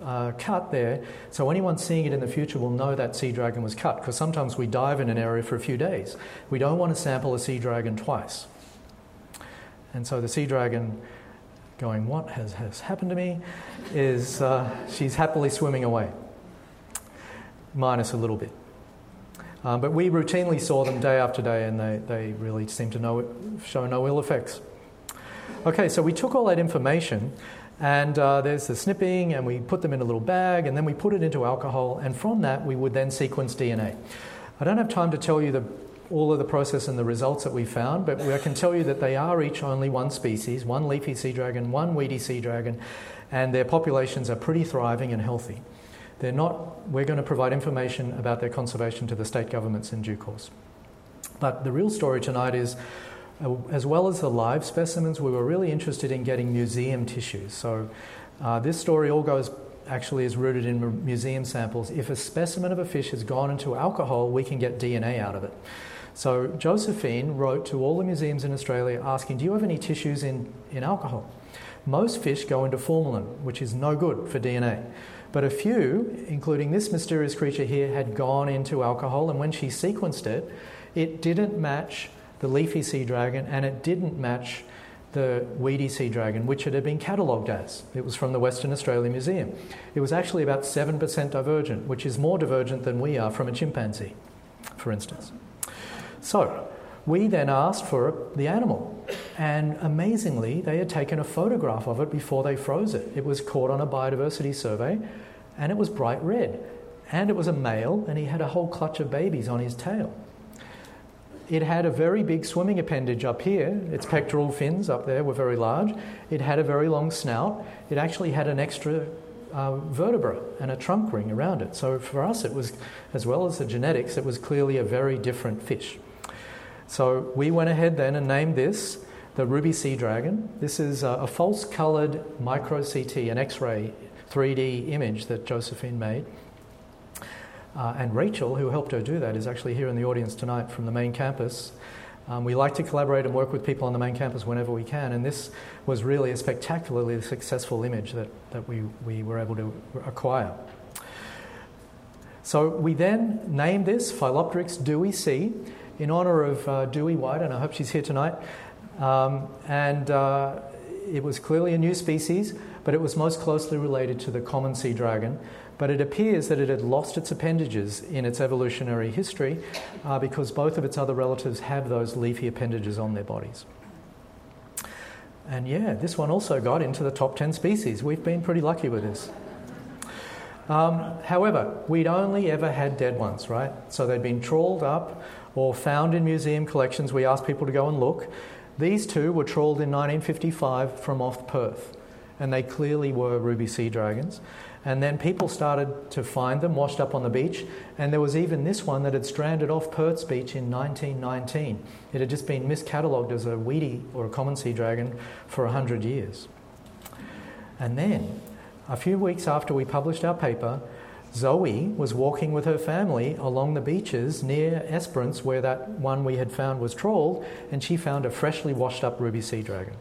uh, cut there, so anyone seeing it in the future will know that sea dragon was cut because sometimes we dive in an area for a few days. We don't want to sample a sea dragon twice. And so the sea dragon, going, What has, has happened to me? is uh, she's happily swimming away, minus a little bit. Um, but we routinely saw them day after day, and they, they really seem to know, show no ill effects. Okay, so we took all that information and uh, there's the snipping, and we put them in a little bag, and then we put it into alcohol, and from that we would then sequence DNA. I don't have time to tell you the, all of the process and the results that we found, but I can tell you that they are each only one species one leafy sea dragon, one weedy sea dragon, and their populations are pretty thriving and healthy. They're not, we're going to provide information about their conservation to the state governments in due course. But the real story tonight is as well as the live specimens, we were really interested in getting museum tissues. So uh, this story all goes actually is rooted in museum samples. If a specimen of a fish has gone into alcohol, we can get DNA out of it. So Josephine wrote to all the museums in Australia asking, Do you have any tissues in, in alcohol? Most fish go into formalin, which is no good for DNA. But a few, including this mysterious creature here, had gone into alcohol, and when she sequenced it, it didn't match the leafy sea dragon, and it didn't match the weedy sea dragon, which it had been catalogued as. It was from the Western Australia Museum. It was actually about 7% divergent, which is more divergent than we are from a chimpanzee, for instance. So, we then asked for the animal, and amazingly, they had taken a photograph of it before they froze it. It was caught on a biodiversity survey, and it was bright red. And it was a male, and he had a whole clutch of babies on his tail. It had a very big swimming appendage up here. Its pectoral fins up there were very large. It had a very long snout. It actually had an extra uh, vertebra and a trunk ring around it. So for us, it was, as well as the genetics, it was clearly a very different fish. So we went ahead then and named this the ruby sea dragon. This is a, a false coloured micro CT, an X ray 3D image that Josephine made. Uh, and Rachel, who helped her do that, is actually here in the audience tonight from the main campus. Um, we like to collaborate and work with people on the main campus whenever we can, and this was really a spectacularly successful image that, that we, we were able to acquire. So we then named this Phyllopteryx dewysea in honor of uh, Dewey White, and I hope she's here tonight. Um, and uh, it was clearly a new species, but it was most closely related to the common sea dragon, but it appears that it had lost its appendages in its evolutionary history uh, because both of its other relatives have those leafy appendages on their bodies. And yeah, this one also got into the top 10 species. We've been pretty lucky with this. Um, however, we'd only ever had dead ones, right? So they'd been trawled up or found in museum collections. We asked people to go and look. These two were trawled in 1955 from off Perth, and they clearly were ruby sea dragons. And then people started to find them washed up on the beach. And there was even this one that had stranded off Perth's beach in 1919. It had just been miscatalogued as a weedy or a common sea dragon for 100 years. And then, a few weeks after we published our paper, Zoe was walking with her family along the beaches near Esperance, where that one we had found was trawled, and she found a freshly washed up ruby sea dragon.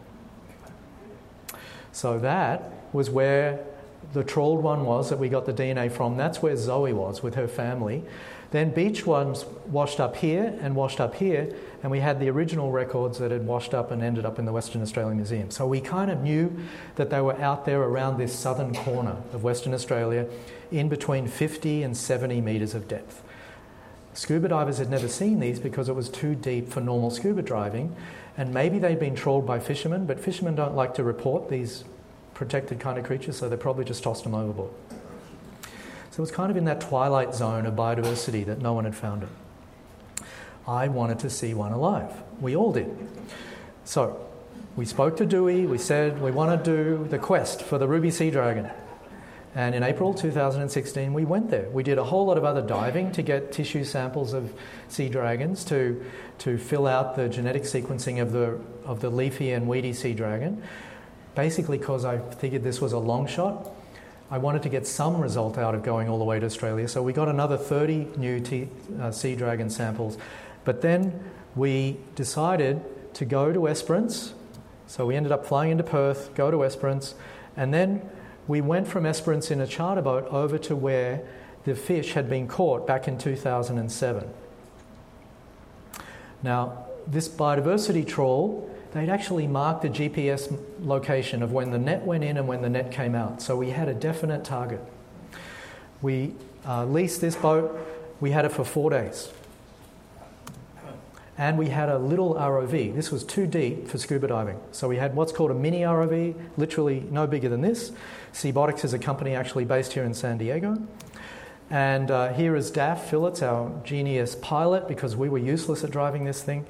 So that was where the trawled one was that we got the DNA from. That's where Zoe was with her family. Then beach ones washed up here and washed up here, and we had the original records that had washed up and ended up in the Western Australian Museum. So we kind of knew that they were out there around this southern corner of Western Australia in between 50 and 70 metres of depth. Scuba divers had never seen these because it was too deep for normal scuba diving, and maybe they'd been trawled by fishermen, but fishermen don't like to report these protected kind of creatures, so they probably just tossed them overboard. So it was kind of in that twilight zone of biodiversity that no one had found it. I wanted to see one alive. We all did. So we spoke to Dewey. We said we want to do the quest for the ruby sea dragon. And in April 2016, we went there. We did a whole lot of other diving to get tissue samples of sea dragons to, to fill out the genetic sequencing of the, of the leafy and weedy sea dragon, basically because I figured this was a long shot. I wanted to get some result out of going all the way to Australia, so we got another 30 new t- uh, sea dragon samples. But then we decided to go to Esperance, so we ended up flying into Perth, go to Esperance, and then we went from Esperance in a charter boat over to where the fish had been caught back in 2007. Now, this biodiversity trawl they'd actually marked the GPS location of when the net went in and when the net came out. So we had a definite target. We uh, leased this boat, we had it for four days. And we had a little ROV. This was too deep for scuba diving. So we had what's called a mini ROV, literally no bigger than this. SeaBotix is a company actually based here in San Diego. And uh, here is Daff Phillips, our genius pilot, because we were useless at driving this thing.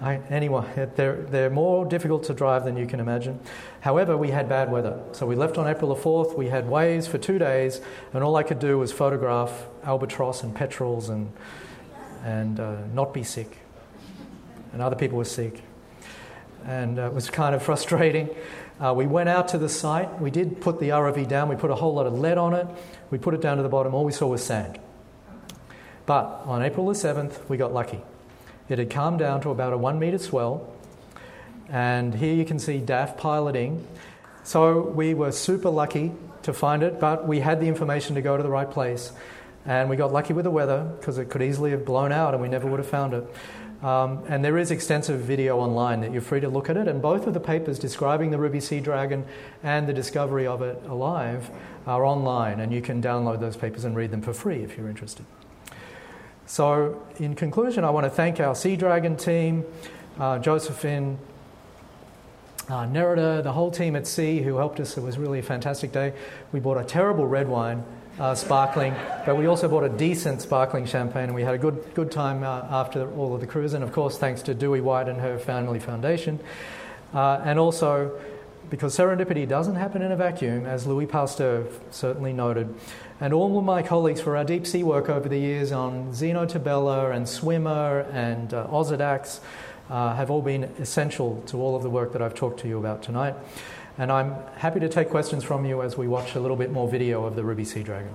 I, anyway, they're, they're more difficult to drive than you can imagine. However, we had bad weather. So we left on April the 4th, we had waves for two days, and all I could do was photograph albatross and petrels and, and uh, not be sick. And other people were sick. And uh, it was kind of frustrating. Uh, we went out to the site. We did put the ROV down. We put a whole lot of lead on it. We put it down to the bottom. All we saw was sand. But on April the 7th, we got lucky. It had calmed down to about a one metre swell, and here you can see Daff piloting. So we were super lucky to find it, but we had the information to go to the right place. And we got lucky with the weather because it could easily have blown out and we never would have found it. Um, and there is extensive video online that you're free to look at it. And both of the papers describing the ruby sea dragon and the discovery of it alive are online, and you can download those papers and read them for free if you're interested. So, in conclusion, I want to thank our Sea Dragon team, uh, Josephine, uh, Nerida, the whole team at Sea who helped us. It was really a fantastic day. We bought a terrible red wine, uh, sparkling, but we also bought a decent sparkling champagne, and we had a good, good time uh, after all of the cruise. And of course, thanks to Dewey White and her family foundation. Uh, and also, because serendipity doesn't happen in a vacuum, as Louis Pasteur certainly noted, and all of my colleagues for our deep sea work over the years on Xenoturbella and Swimmer and uh, Osedax uh, have all been essential to all of the work that I've talked to you about tonight. And I'm happy to take questions from you as we watch a little bit more video of the Ruby Sea Dragon.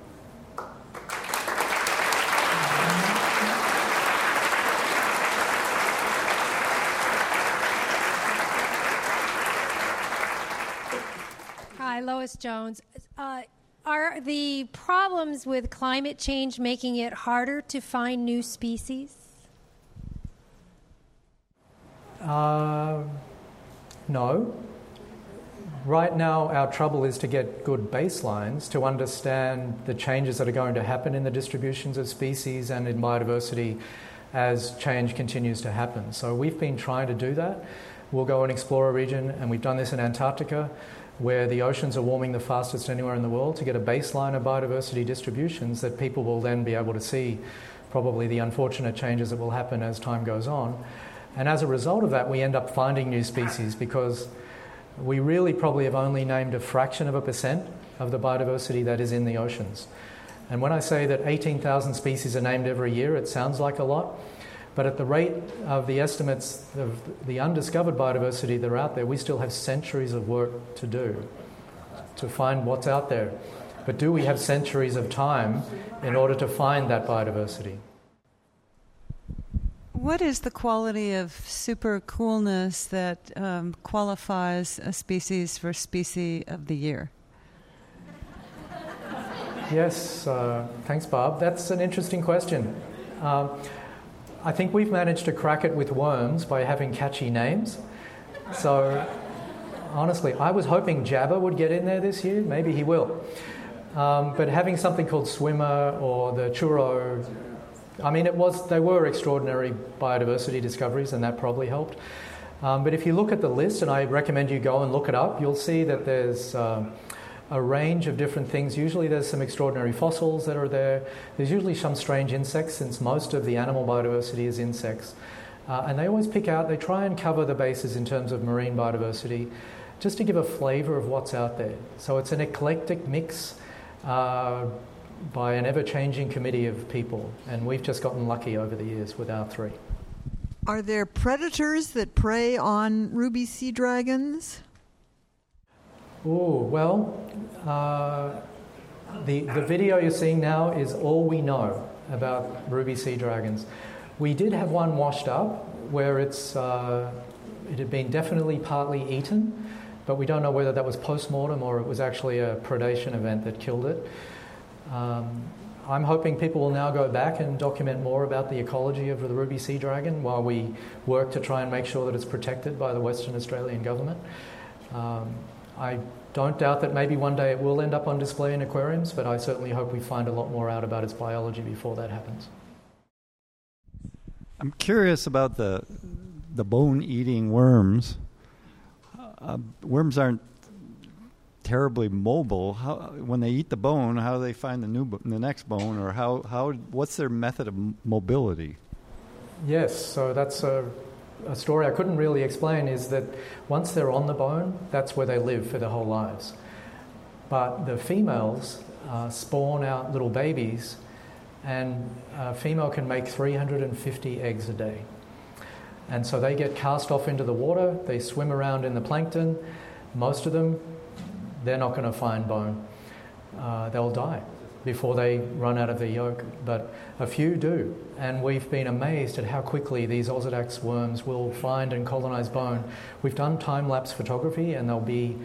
Jones. Uh, are the problems with climate change making it harder to find new species? Uh, no. Right now, our trouble is to get good baselines to understand the changes that are going to happen in the distributions of species and in biodiversity as change continues to happen. So, we've been trying to do that. We'll go and explore a region, and we've done this in Antarctica where the oceans are warming the fastest anywhere in the world to get a baseline of biodiversity distributions that people will then be able to see probably the unfortunate changes that will happen as time goes on. And as a result of that, we end up finding new species because we really probably have only named a fraction of a percent of the biodiversity that is in the oceans. And when I say that 18,000 species are named every year, it sounds like a lot. But at the rate of the estimates of the undiscovered biodiversity that are out there, we still have centuries of work to do to find what's out there. But do we have centuries of time in order to find that biodiversity? What is the quality of super coolness that um, qualifies a species for species of the year? Yes, uh, thanks, Bob. That's an interesting question. Um, I think we've managed to crack it with worms by having catchy names. So, honestly, I was hoping Jabber would get in there this year. Maybe he will. Um, but having something called Swimmer or the Churro, I mean, it was they were extraordinary biodiversity discoveries, and that probably helped. Um, but if you look at the list, and I recommend you go and look it up, you'll see that there's. Uh, a range of different things. Usually, there's some extraordinary fossils that are there. There's usually some strange insects, since most of the animal biodiversity is insects. Uh, and they always pick out, they try and cover the bases in terms of marine biodiversity just to give a flavour of what's out there. So it's an eclectic mix uh, by an ever changing committee of people. And we've just gotten lucky over the years with our three. Are there predators that prey on ruby sea dragons? Oh, well, uh, the, the video you're seeing now is all we know about ruby sea dragons. We did have one washed up where it's, uh, it had been definitely partly eaten, but we don't know whether that was post mortem or it was actually a predation event that killed it. Um, I'm hoping people will now go back and document more about the ecology of the ruby sea dragon while we work to try and make sure that it's protected by the Western Australian government. Um, I don't doubt that maybe one day it will end up on display in aquariums, but I certainly hope we find a lot more out about its biology before that happens. I'm curious about the the bone-eating worms. Uh, worms aren't terribly mobile. How, when they eat the bone, how do they find the new the next bone, or how how what's their method of mobility? Yes, so that's a a story I couldn't really explain is that once they're on the bone, that's where they live for their whole lives. But the females uh, spawn out little babies, and a female can make 350 eggs a day. And so they get cast off into the water, they swim around in the plankton. Most of them, they're not going to find bone. Uh, they'll die before they run out of their yolk, but a few do. And we've been amazed at how quickly these Osedax worms will find and colonize bone. We've done time lapse photography, and they'll be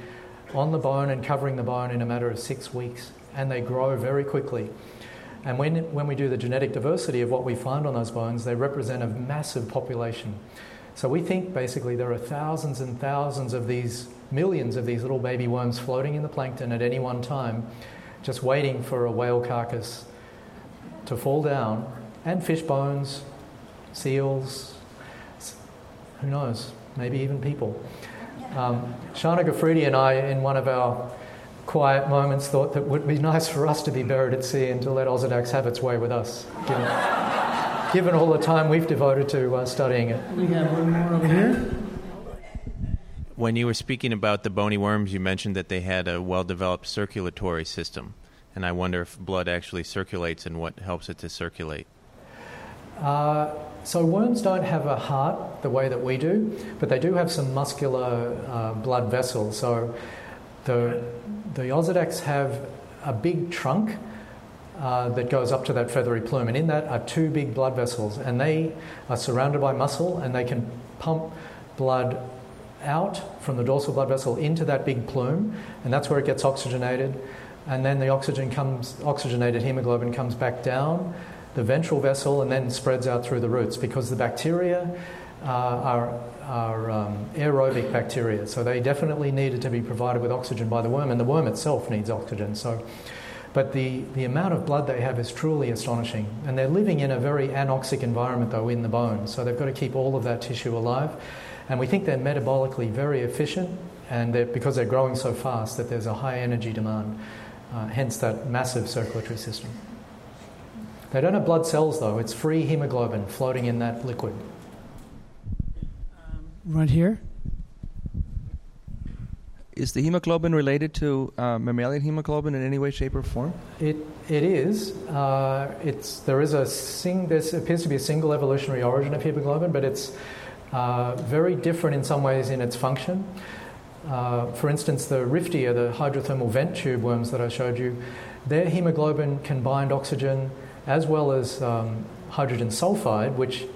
on the bone and covering the bone in a matter of six weeks, and they grow very quickly. And when, when we do the genetic diversity of what we find on those bones, they represent a massive population. So we think basically there are thousands and thousands of these, millions of these little baby worms floating in the plankton at any one time just waiting for a whale carcass to fall down, and fish bones, seals, who knows, maybe even people. Um, Shana Goffredi and I, in one of our quiet moments, thought that it would be nice for us to be buried at sea and to let Osedax have its way with us, given, given all the time we've devoted to uh, studying it. We have one more over here. When you were speaking about the bony worms, you mentioned that they had a well developed circulatory system. And I wonder if blood actually circulates and what helps it to circulate. Uh, so, worms don't have a heart the way that we do, but they do have some muscular uh, blood vessels. So, the, the Osedax have a big trunk uh, that goes up to that feathery plume, and in that are two big blood vessels, and they are surrounded by muscle and they can pump blood out from the dorsal blood vessel into that big plume, and that's where it gets oxygenated. And then the oxygen comes, oxygenated hemoglobin comes back down the ventral vessel and then spreads out through the roots because the bacteria uh, are, are um, aerobic bacteria. So they definitely needed to be provided with oxygen by the worm, and the worm itself needs oxygen. So, but the, the amount of blood they have is truly astonishing. And they're living in a very anoxic environment, though, in the bone. So they've got to keep all of that tissue alive. And we think they're metabolically very efficient, and they're, because they're growing so fast that there's a high energy demand, uh, hence that massive circulatory system. They don't have blood cells though, it's free hemoglobin floating in that liquid. Um, right here. Is the hemoglobin related to uh, mammalian hemoglobin in any way, shape, or form? It, it is. Uh, it's, there is a sing, there appears to be a single evolutionary origin of hemoglobin, but it's uh, very different in some ways in its function. Uh, for instance, the Riftia, the hydrothermal vent tube worms that I showed you, their hemoglobin can bind oxygen as well as um, hydrogen sulfide, which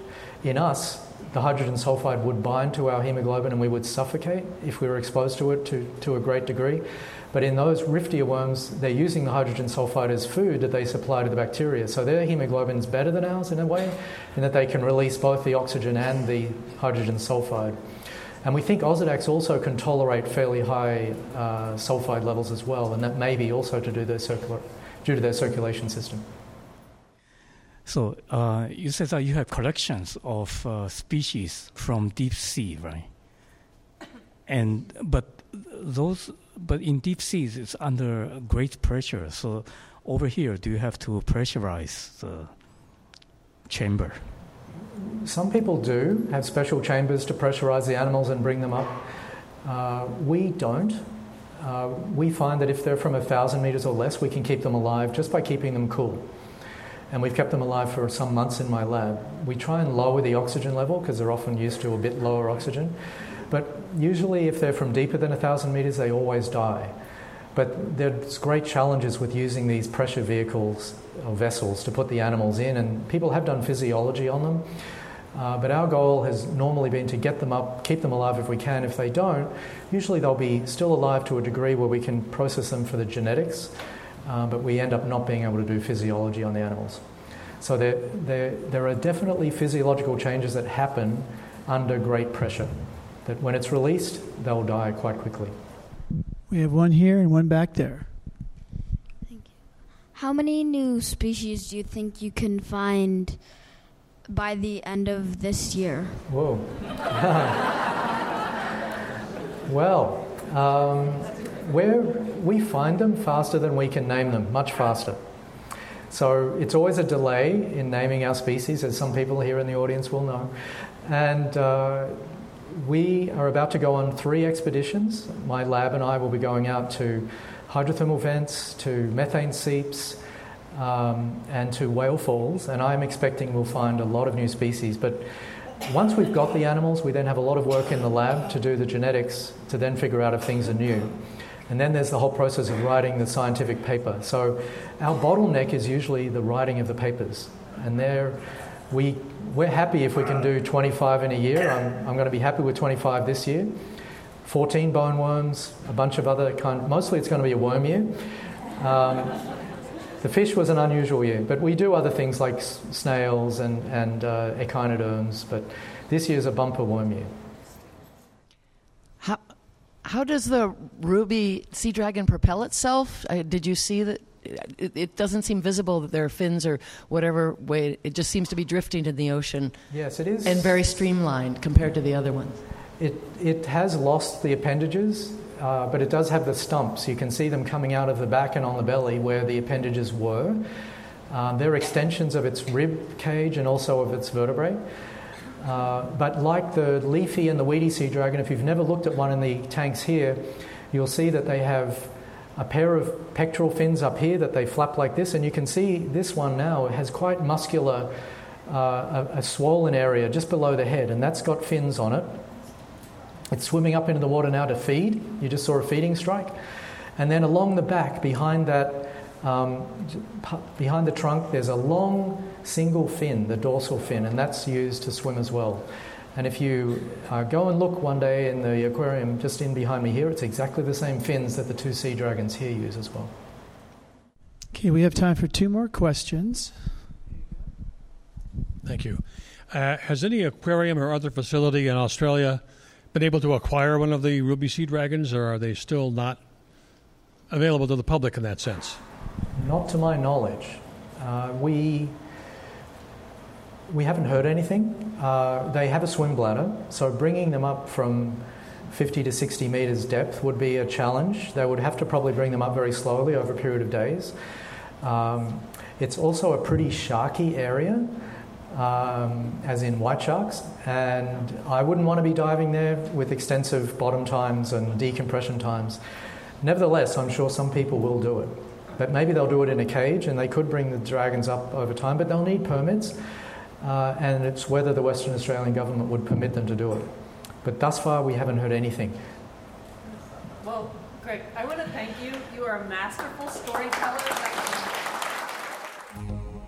in us, the hydrogen sulfide would bind to our hemoglobin and we would suffocate if we were exposed to it to, to a great degree. But in those Riftia worms, they're using the hydrogen sulfide as food that they supply to the bacteria. So their hemoglobin is better than ours in a way, in that they can release both the oxygen and the hydrogen sulfide. And we think Osedax also can tolerate fairly high uh, sulfide levels as well, and that may be also to do their circular, due to their circulation system. So uh, you said that you have collections of uh, species from deep sea, right? And but those, but in deep seas, it's under great pressure. So over here, do you have to pressurize the chamber? Some people do have special chambers to pressurize the animals and bring them up. Uh, we don't. Uh, we find that if they're from a thousand meters or less, we can keep them alive just by keeping them cool. And we've kept them alive for some months in my lab. We try and lower the oxygen level because they're often used to a bit lower oxygen. But usually, if they're from deeper than a thousand meters, they always die. But there's great challenges with using these pressure vehicles or vessels to put the animals in, and people have done physiology on them. Uh, but our goal has normally been to get them up, keep them alive if we can. If they don't, usually they'll be still alive to a degree where we can process them for the genetics, uh, but we end up not being able to do physiology on the animals. So there, there, there are definitely physiological changes that happen under great pressure, that when it's released, they'll die quite quickly. We have one here and one back there. Thank you. How many new species do you think you can find by the end of this year? Whoa. well, um, where we find them faster than we can name them, much faster. So it's always a delay in naming our species, as some people here in the audience will know. And uh, we are about to go on three expeditions. My lab and I will be going out to hydrothermal vents, to methane seeps, um, and to whale falls. And I'm expecting we'll find a lot of new species. But once we've got the animals, we then have a lot of work in the lab to do the genetics to then figure out if things are new. And then there's the whole process of writing the scientific paper. So our bottleneck is usually the writing of the papers. And there, we, we're happy if we can do 25 in a year. I'm, I'm going to be happy with 25 this year. 14 bone worms, a bunch of other kind. Mostly, it's going to be a worm year. Um, the fish was an unusual year, but we do other things like snails and, and uh, echinoderms. But this year's a bumper worm year. How how does the ruby sea dragon propel itself? Uh, did you see that? It, it, doesn't seem visible that there are fins or whatever way. It just seems to be drifting in the ocean. Yes, it is. And very streamlined compared to the other ones. It, it has lost the appendages, uh, but it does have the stumps. You can see them coming out of the back and on the belly where the appendages were. Um, they're extensions of its rib cage and also of its vertebrae. Uh, but like the leafy and the weedy sea dragon, if you've never looked at one in the tanks here, you'll see that they have a pair of pectoral fins up here that they flap like this, and you can see this one now has quite muscular, uh, a, a swollen area just below the head, and that's got fins on it. It's swimming up into the water now to feed. You just saw a feeding strike. And then along the back, behind that, um, behind the trunk, there's a long single fin, the dorsal fin, and that's used to swim as well. And if you uh, go and look one day in the aquarium just in behind me here, it's exactly the same fins that the two sea dragons here use as well. Okay, we have time for two more questions. Thank you. Uh, has any aquarium or other facility in Australia been able to acquire one of the ruby sea dragons, or are they still not available to the public in that sense? Not to my knowledge. Uh, we we haven't heard anything. Uh, they have a swim bladder, so bringing them up from 50 to 60 meters depth would be a challenge. They would have to probably bring them up very slowly over a period of days. Um, it's also a pretty sharky area um, as in white sharks, and I wouldn't want to be diving there with extensive bottom times and decompression times. Nevertheless, I'm sure some people will do it. But maybe they'll do it in a cage and they could bring the dragons up over time, but they'll need permits, uh, and it's whether the Western Australian government would permit them to do it. But thus far, we haven't heard anything. Well, Greg, I want to thank you. You are a masterful storyteller.